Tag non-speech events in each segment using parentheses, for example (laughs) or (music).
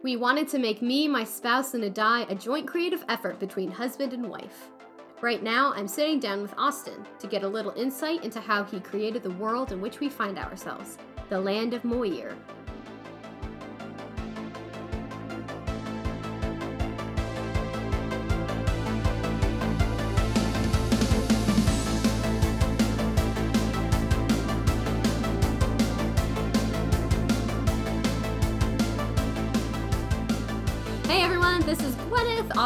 We wanted to make me, my spouse, and a die a joint creative effort between husband and wife. Right now, I'm sitting down with Austin to get a little insight into how he created the world in which we find ourselves, the land of Moir.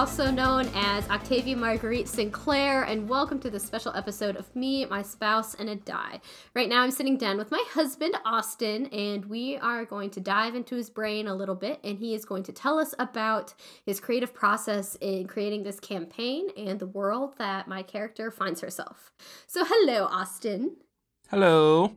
Also known as Octavia Marguerite Sinclair, and welcome to this special episode of me, my spouse, and a die. Right now, I'm sitting down with my husband, Austin, and we are going to dive into his brain a little bit, and he is going to tell us about his creative process in creating this campaign and the world that my character finds herself. So, hello, Austin. Hello.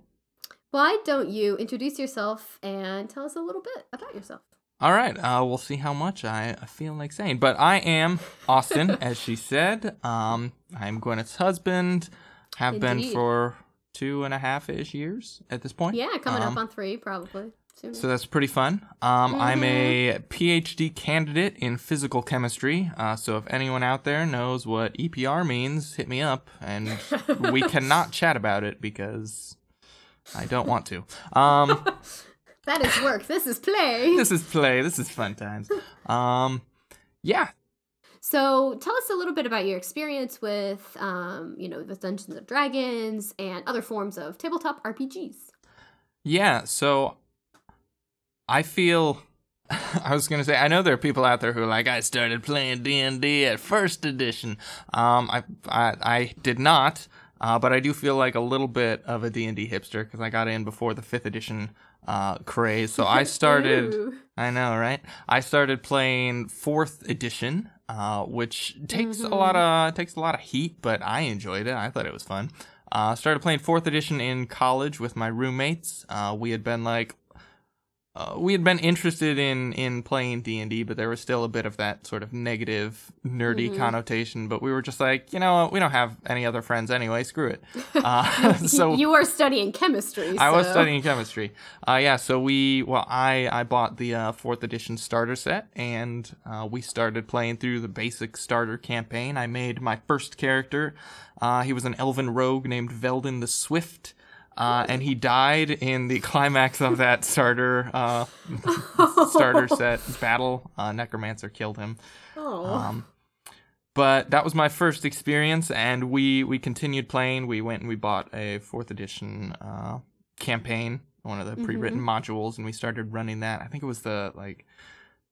Why don't you introduce yourself and tell us a little bit about yourself? All right, uh, we'll see how much I feel like saying. But I am Austin, (laughs) as she said. Um, I'm Gwyneth's husband. Have been for two and a half ish years at this point. Yeah, coming Um, up on three, probably. Soon. So that's pretty fun. Um, I'm Mm-hmm. a PhD candidate in physical chemistry. Uh, so if anyone out there knows what EPR means, hit me up. And we (laughs) cannot chat about it because I don't want to. (laughs) That is work. This is play. (laughs) this is play. This is fun times. Um, yeah, So, tell us a little bit about your experience with, um, you know, with Dungeons and Dragons and other forms of tabletop RPGs. Yeah, so I feel (laughs) I was gonna say I know there are people out there who are like I started playing D and D at first edition. Um, I I, I did not, uh, but I do feel like a little bit of a D and D hipster because I got in before the fifth edition uh, craze. So I (laughs) started. I know, right? I started playing fourth edition, uh, which takes a lot of takes a lot of heat, but I enjoyed it. I thought it was fun. Uh, started playing fourth edition in college with my roommates. Uh, we had been like, uh, we had been interested in in playing D and D, but there was still a bit of that sort of negative, nerdy connotation. But we were just like, you know, we don't have any other friends anyway. Screw it. (laughs) Uh, (laughs) (laughs) so you are studying chemistry. I was studying chemistry. Uh, yeah, so we, well, I, I bought the uh, fourth edition starter set and uh, we started playing through the basic starter campaign. I made my first character. Uh, he was an elven rogue named Veldin the Swift. Uh, and he died in the climax of that (laughs) starter uh, starter set battle. Uh, Necromancer killed him. Oh. Um, but that was my first experience, and we we continued playing. We went and we bought a fourth edition uh, campaign, one of the pre-written modules, and we started running that. I think it was the like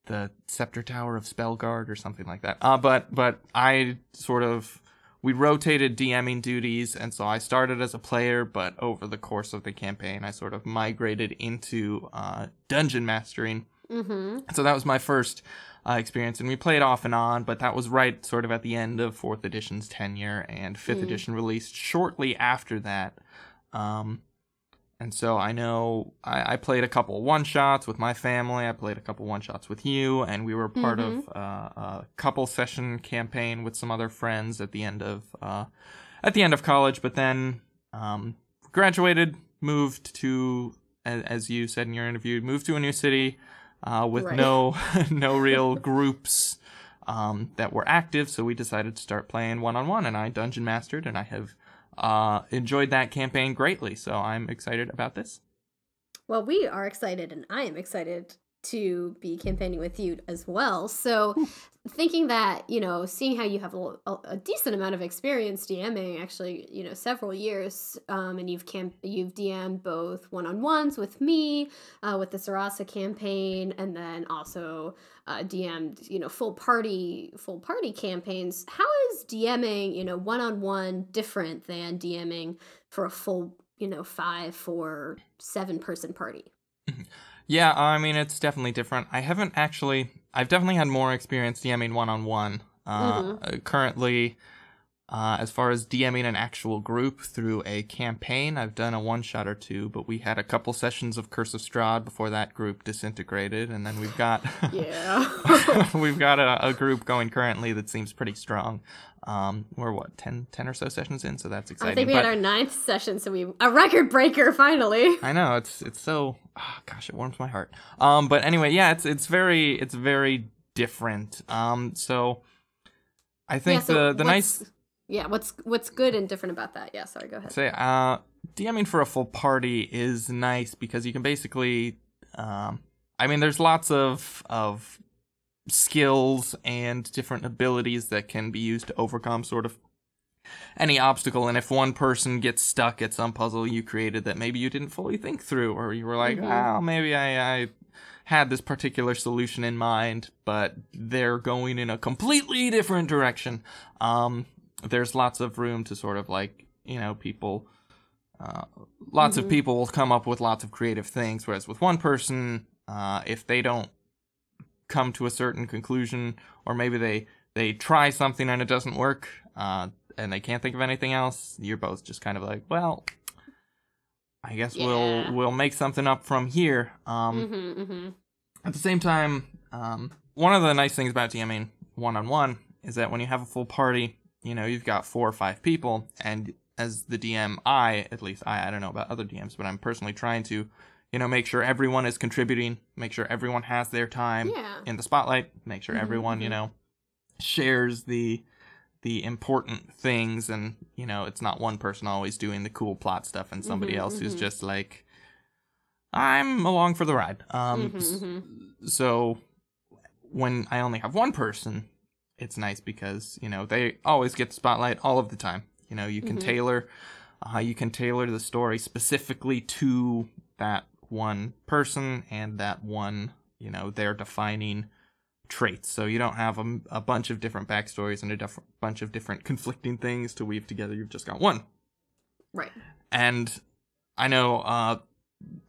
the Scepter Tower of Spellgard or something like that. Uh, but but I sort of we rotated DMing duties, and so I started as a player, but over the course of the campaign, I sort of migrated into uh, dungeon mastering. mm-hmm. So that was my first uh, experience, and we played off and on, but that was right sort of at the end of fourth edition's tenure, and fifth edition released shortly after that. Um, and so I know I, I played a couple one shots with my family. I played a couple one shots with you, and we were part of uh, a couple session campaign with some other friends at the end of uh, at the end of college. But then um, graduated, moved to as, as you said in your interview, moved to a new city uh, with Right. no (laughs) (laughs) no real groups um, that were active. So we decided to start playing one on one, and I dungeon mastered, and I have uh, enjoyed that campaign greatly. So I'm excited about this. Well, we are excited, and I am excited to be campaigning with you as well. So, (laughs) thinking that, you know, seeing how you have a, a, decent amount of experience DMing, actually, you know, several years, um, and you've camp- you've DM'd both one on ones with me, uh, with the Sarasa campaign, and then also uh, DM'd, you know, full party full party campaigns. How is DMing, you know, one on one different than DMing for a full, you know, five, four, seven person party? Yeah, I mean it's definitely different. I haven't actually. I've definitely had more experience DMing one on one. Uh, Currently, Uh, as far as DMing an actual group through a campaign, I've done a one shot or two, but we had a couple sessions of Curse of Strahd before that group disintegrated, and then we've got (laughs) Yeah. (laughs) we've got a, a group going currently that seems pretty strong. Um, we're what 10, 10 or so sessions in, so that's exciting. I think we but- had our ninth session, so we a record breaker finally. I know it's it's so ah, gosh, it warms my heart. Um, but anyway, yeah, it's it's very it's very different. Um, so I think yeah, so the the nice Yeah, what's what's good and different about that? Yeah, sorry, go ahead. say uh DMing for a full party is nice because you can basically um I mean there's lots of of skills and different abilities that can be used to overcome sort of any obstacle and if one person gets stuck at some puzzle you created that maybe you didn't fully think through or you were like Mhm. oh maybe I, I had this particular solution in mind but they're going in a completely different direction um there's lots of room to sort of like you know people uh, lots of Mhm. people will come up with lots of creative things whereas with one person uh, if they don't come to a certain conclusion or maybe they they try something and it doesn't work uh, and they can't think of anything else you're both just kind of like well i guess Yeah. we'll we'll make something up from here um, mm-hmm, mm-hmm. at the same time, um, one of the nice things about DMing one on one is that when you have a full party, you know, you've got four or five people, and as the DM, I, at least I, I don't know about other DMs, but I'm personally trying to, you know, make sure everyone is contributing, make sure everyone has their time Yeah. in the spotlight, make sure Mhm, everyone, you mhm. know, shares the the important things and you know it's not one person always doing the cool plot stuff and somebody Mhm, else who's mhm. just like i'm along for the ride um Mhm, s- mhm. so when i only have one person it's nice because you know they always get the spotlight all of the time you know you can Mhm. tailor uh, you can tailor the story specifically to that one person and that one you know their defining traits so you don't have a, a bunch of different backstories and a diff- bunch of different (laughs) conflicting things to weave together you've just got one Right. and I know uh,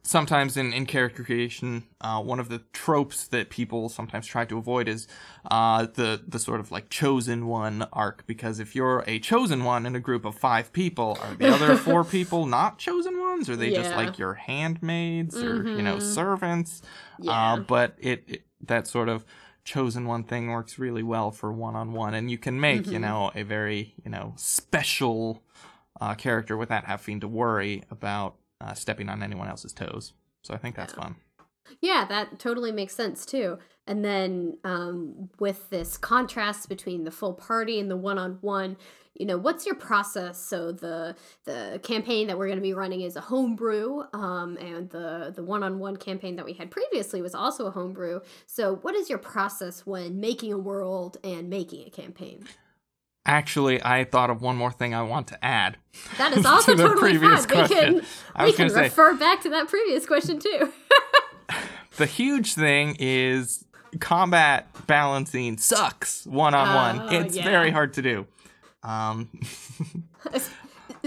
sometimes in, in character creation, uh, one of the tropes that people sometimes try to avoid is uh, the the sort of like chosen one arc. Because if you're a chosen one in a group of five people, are the other (laughs) four people not chosen ones? Are they just like your handmaids or you know Mhm. servants? Yeah. Uh, but it, it that sort of chosen one thing works really well for one on one, and you can make you Mhm. know a very you know special uh, character without having to worry about uh, stepping on anyone else's toes. So I think that's Yeah. fun. Yeah, that totally makes sense too. And then um, with this contrast between the full party and the one-on-one, you know, what's your process? So the the campaign that we're going to be running is a homebrew, um, and the the one-on-one campaign that we had previously was also a homebrew. So what is your process when making a world and making a campaign? Actually, I thought of one more thing I want to add. That (laughs) is also to the totally fine. We can I we can say refer back to that previous question too. (laughs) the huge thing is combat balancing sucks one on one. Oh, It's yeah. very hard to do. Um, (laughs)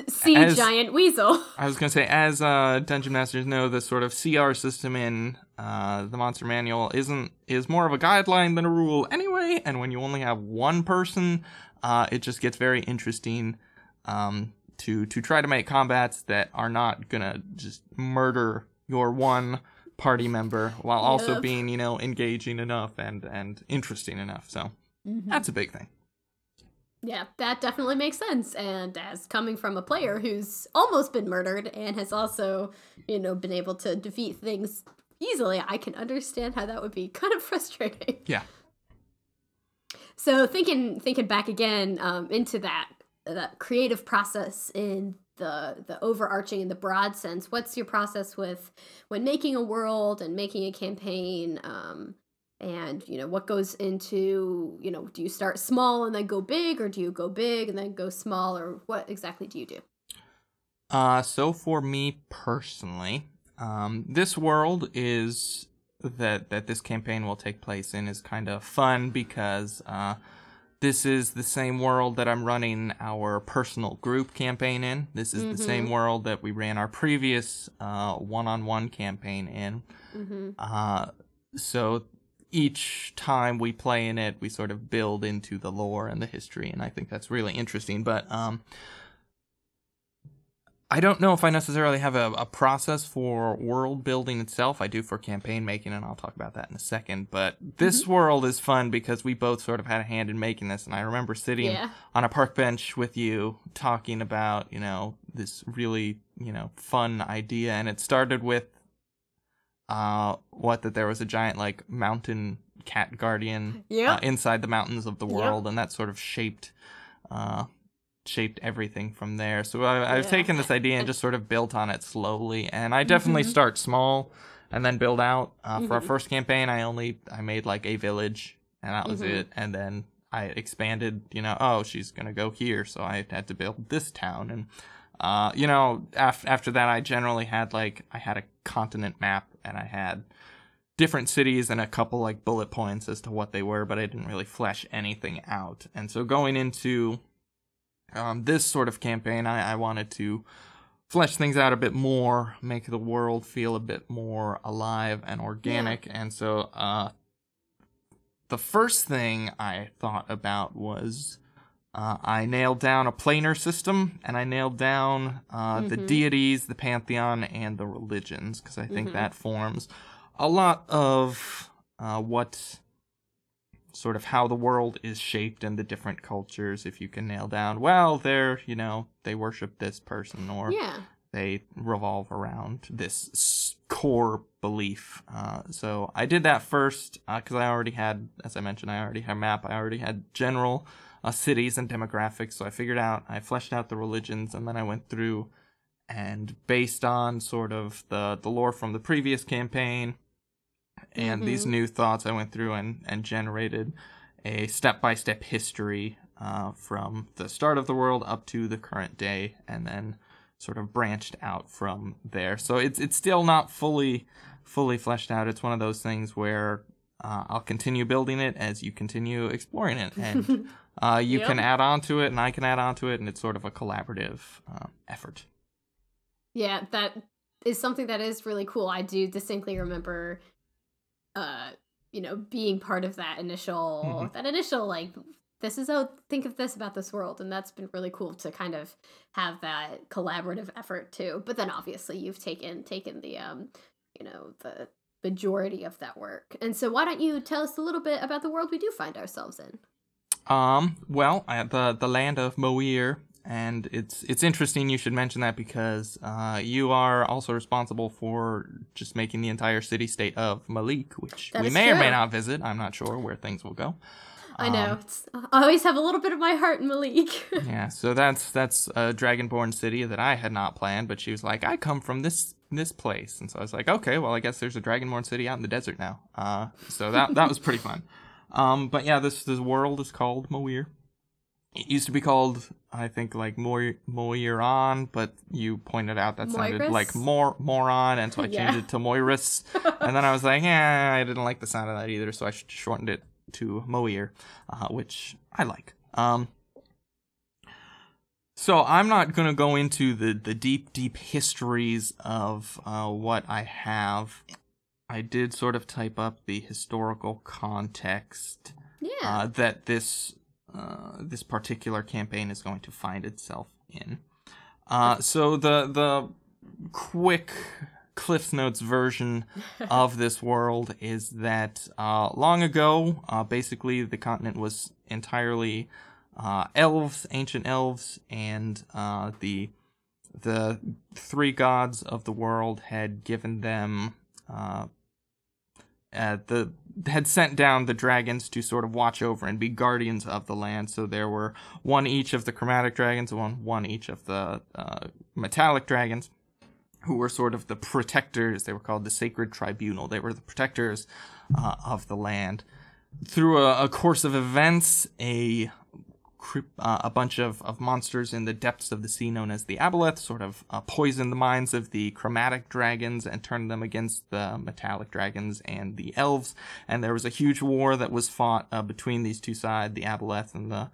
See As- giant weasel. I was gonna say, as uh, dungeon masters know, the sort of CR system in uh, the monster manual isn't is more of a guideline than a rule anyway. And when you only have one person, uh, it just gets very interesting um, to to try to make combats that are not gonna just murder your one party member while also being you know engaging enough and and interesting enough. So that's a big thing. Yeah, that definitely makes sense. And as coming from a player who's almost been murdered and has also, you know, been able to defeat things easily, I can understand how that would be (laughs) kind of frustrating. Yeah. So thinking thinking back again um, into that that creative process in the the overarching and the broad sense, what's your process with when making a world and making a campaign? Um, and you know what goes into you know do you start small and then go big or do you go big and then go small or what exactly do you do Uh, so for me personally, um, this world is that that this campaign will take place in is kind of fun because uh, this is the same world that I'm running our personal group campaign in. This is the same world that we ran our previous uh, one-on-one campaign in. mm-hmm. Uh, so each time we play in it, we sort of build into the lore and the history, and I think that's really interesting. But um, I don't know if I necessarily have a, a, process for world building itself. I do for campaign making, and I'll talk about that in a second. But this mm-hmm. world is fun because we both sort of had a hand in making this. And I remember sitting yeah. on a park bench with you talking about, you know, this really, you know, fun idea. And it started with uh, what that there was a giant like mountain cat guardian yep. uh, inside the mountains of the world, yep. and that sort of shaped uh, shaped everything from there. So I, have yeah. taken this idea and just sort of built on it slowly. And I definitely mm-hmm. start small and then build out. Uh, mm-hmm. For our mm-hmm. first campaign, I only I made like a village and that was mm-hmm. it. And then I expanded. You know, oh, she's gonna go here, so I had to build this town. And uh, you know, af- after that, I generally had like I had a continent map and I had different cities and a couple like bullet points as to what they were, but I didn't really flesh anything out. And so going into um, this sort of campaign, I, I wanted to flesh things out a bit more, make the world feel a bit more alive and organic. Yeah. And so, uh, the first thing I thought about was uh, I nailed down a planar system and I nailed down uh, mm-hmm. the deities, the pantheon, and the religions because I think mm-hmm. that forms a lot of uh, what sort of how the world is shaped and the different cultures if you can nail down well they're you know they worship this person or yeah. they revolve around this core belief uh, so i did that first because uh, i already had as i mentioned i already had a map i already had general uh, cities and demographics so i figured out i fleshed out the religions and then i went through and based on sort of the the lore from the previous campaign and mm-hmm. these new thoughts I went through and, and generated a step by step history uh, from the start of the world up to the current day, and then sort of branched out from there. So it's it's still not fully fully fleshed out. It's one of those things where uh, I'll continue building it as you continue exploring it, and (laughs) uh, you yep. can add on to it, and I can add on to it, and it's sort of a collaborative uh, effort. Yeah, that is something that is really cool. I do distinctly remember uh you know being part of that initial mm-hmm. that initial like this is oh think of this about this world and that's been really cool to kind of have that collaborative effort too but then obviously you've taken taken the um you know the majority of that work. And so why don't you tell us a little bit about the world we do find ourselves in? Um well the the land of moir and it's it's interesting you should mention that because uh, you are also responsible for just making the entire city state of Malik, which that we may true. or may not visit. I'm not sure where things will go. I know. Um, I always have a little bit of my heart in Malik. (laughs) yeah, so that's that's a dragonborn city that I had not planned, but she was like, "I come from this this place," and so I was like, "Okay, well, I guess there's a dragonborn city out in the desert now." Uh, so that that was pretty fun. (laughs) Um, but yeah, this this world is called Moir. It used to be called, I think, like Moir Moiran, but you pointed out that sounded Moiris? like more moron, and so I changed it to Moiris. (laughs) and then I was like, yeah, I didn't like the sound of that either, so I shortened it to Moir, uh, which I like. Um, so I'm not going to go into the, the deep, deep histories of uh, what I have. I did sort of type up the historical context yeah. uh, that this uh, this particular campaign is going to find itself in. Uh, so the the quick Cliff Notes version (laughs) of this world is that uh, long ago, uh, basically the continent was entirely uh, elves, ancient elves, and the the three gods of the world had given them uh, the had sent down the dragons to sort of watch over and be guardians of the land. So there were one each of the chromatic dragons, one one each of the uh, metallic dragons, who were sort of the protectors. They were called the Sacred Tribunal. They were the protectors uh, of the land. Through a, a course of events, a uh, a bunch of, of monsters in the depths of the sea known as the Aboleth sort of uh, poisoned the minds of the chromatic dragons and turned them against the metallic dragons and the elves. And there was a huge war that was fought uh, between these two sides, the Aboleth and the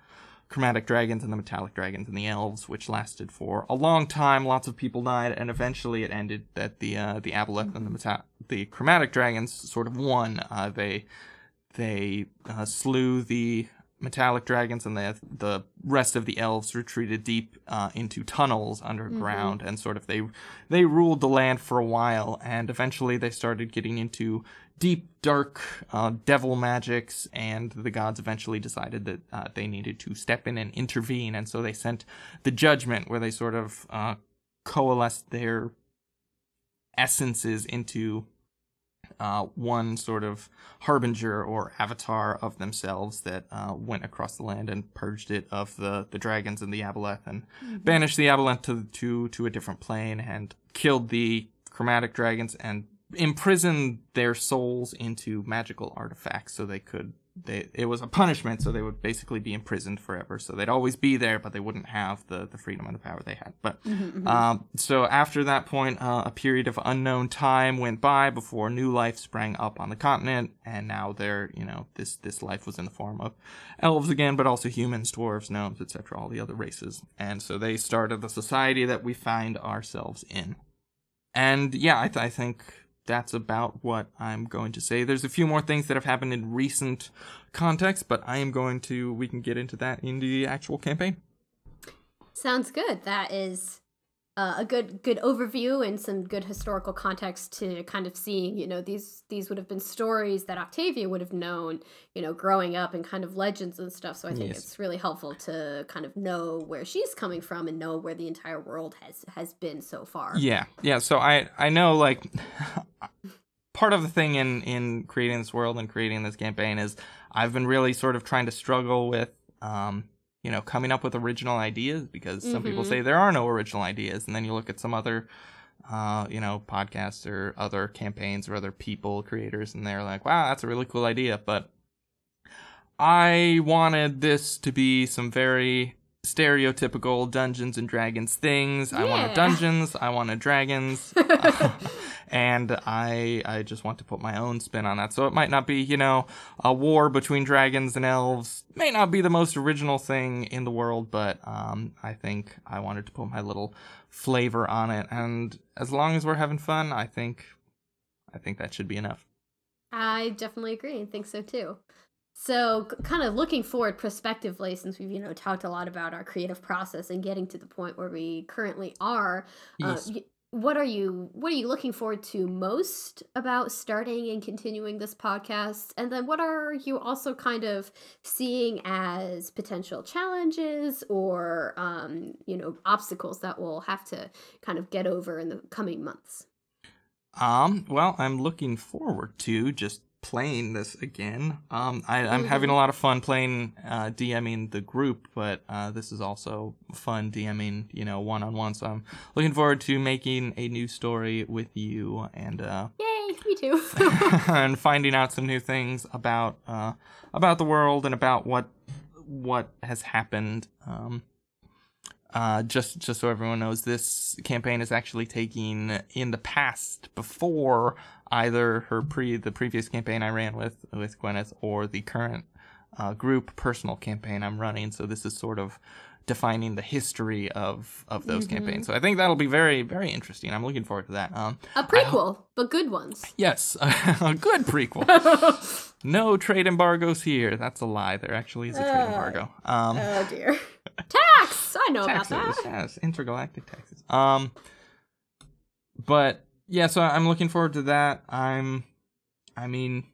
chromatic dragons and the metallic dragons and the elves, which lasted for a long time. Lots of people died, and eventually it ended that the uh, the Aboleth and the meta- the chromatic dragons sort of won. Uh, they they uh, slew the metallic dragons, and the the rest of the elves retreated deep uh, into tunnels underground, and sort of they they ruled the land for a while, and eventually they started getting into deep, dark uh, devil magics, and the gods eventually decided that uh, they needed to step in and intervene, and so they sent the judgment, where they sort of uh, coalesced their essences into uh, one sort of harbinger or avatar of themselves that uh, went across the land and purged it of the, the dragons and the aboleth and banished the aboleth to, to to a different plane and killed the chromatic dragons and imprisoned their souls into magical artifacts so they could they it was a punishment so they would basically be imprisoned forever. So they'd always be there but they wouldn't have the the freedom and the power they had. But um so after that point uh, a period of unknown time went by before new life sprang up on the continent and now they're you know this this life was in the form of elves again but also humans dwarves gnomes etc all the other races. And so they started the society that we find ourselves in. And yeah i, th- I think that's about what I'm going to say. There's a few more things that have happened in recent context, but I am going to, we can get into that in the actual campaign. Sounds good. That is uh, a good good overview and some good historical context to kind of seeing you know these these would have been stories that Octavia would have known you know growing up and kind of legends and stuff so I think Yes. it's really helpful to kind of know where she's coming from and know where the entire world has has been so far Yeah, yeah. So I I know like (laughs) part of the thing in in creating this world and creating this campaign is I've been really sort of trying to struggle with um you know coming up with original ideas because some people Mhm. say there are no original ideas and then you look at some other uh you know podcasts or other campaigns or other people creators and they're like wow that's a really cool idea but I wanted this to be some very stereotypical Dungeons and Dragons things. I want Yeah. dungeons, I wanted dragons, (laughs) and I I just want to put my own spin on that. So it might not be, you know, a war between dragons and elves. May not be the most original thing in the world, but um, I think I wanted to put my little flavor on it. And as long as we're having fun, I think I think that should be enough. I definitely agree and think so too. So, kind of looking forward prospectively, since we've you know talked a lot about our creative process and getting to the point where we currently are, uh, Yes. y- what are you what are you looking forward to most about starting and continuing this podcast? And then, what are you also kind of seeing as potential challenges or um, you know obstacles that we'll have to kind of get over in the coming months? Um, well, I'm looking forward to just playing this again. Um, I, I'm having a lot of fun playing uh, DMing the group, but uh, this is also fun DMing, you know, one on one. So I'm looking forward to making a new story with you and uh, Yay, me too. (laughs) (laughs) and finding out some new things about uh, about the world and about what what has happened. Um, uh, just just so everyone knows, this campaign is actually taking in the past before either her pre the previous campaign I ran with with Gwyneth or the current uh, group personal campaign I'm running. So this is sort of defining the history of of those campaigns. So I think that'll be very very interesting. I'm looking forward to that. Um, A prequel, but good ones. Yes, (laughs) a good prequel. (laughs) no trade embargoes here. That's a lie. There actually is a trade embargo. Um, Oh dear. (laughs) Tax! I know taxes, about that. yes, intergalactic taxes. Um, but yeah, so I'm looking forward to that. I'm, I mean,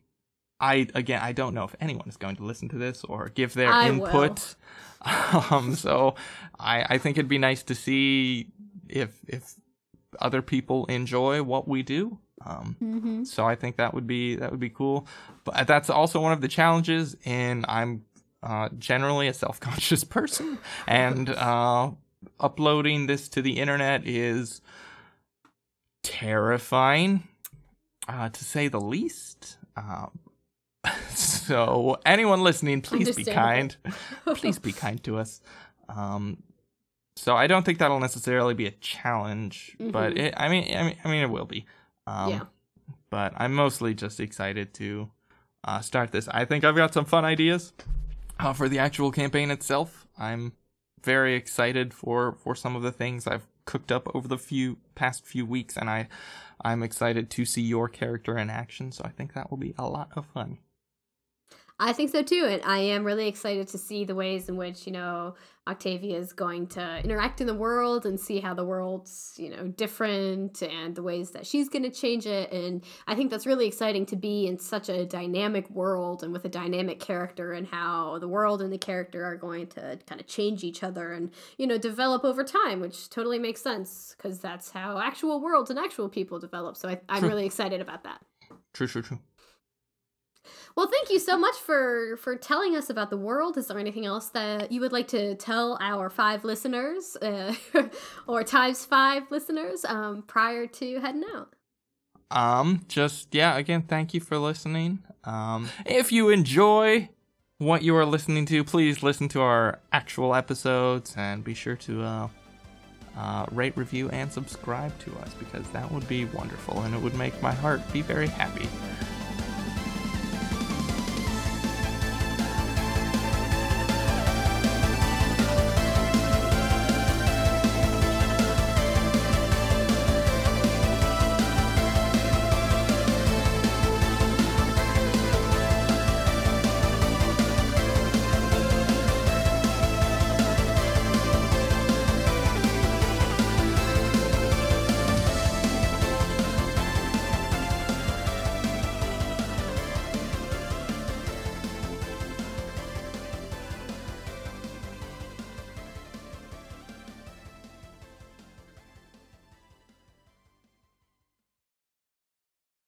I again, I don't know if anyone is going to listen to this or give their I input. (laughs) Um, so I I think it'd be nice to see if if other people enjoy what we do. Um, Mm-hmm. so I think that would be that would be cool. But that's also one of the challenges, and I'm uh, generally a self-conscious (laughs) person, and uh, uploading this to the internet is terrifying, uh, to say the least. (laughs) So anyone listening, please be kind. please be kind to us. Um, so I don't think that'll necessarily be a challenge, but Mhm. it, I mean, I mean, I mean, it will be. Um, Yeah. But I'm mostly just excited to uh, start this. I think I've got some fun ideas uh, for the actual campaign itself. I'm very excited for for some of the things I've cooked up over the few past few weeks, and I I'm excited to see your character in action. So I think that will be a lot of fun. I think so too, and I am really excited to see the ways in which you know Octavia is going to interact in the world and see how the world's you know different and the ways that she's going to change it. And I think that's really exciting to be in such a dynamic world and with a dynamic character and how the world and the character are going to kind of change each other and you know develop over time, which totally makes sense because that's how actual worlds and actual people develop. So I, I'm really excited about that. True, true, true. Well, thank you so much for for telling us about the world. Is there anything else that you would like to tell our five listeners, uh, (laughs) or times five listeners, um, prior to heading out? Um, just yeah. Again, thank you for listening. Um, if you enjoy what you are listening to, please listen to our actual episodes and be sure to uh, uh, rate, review, and subscribe to us because that would be wonderful and it would make my heart be very happy.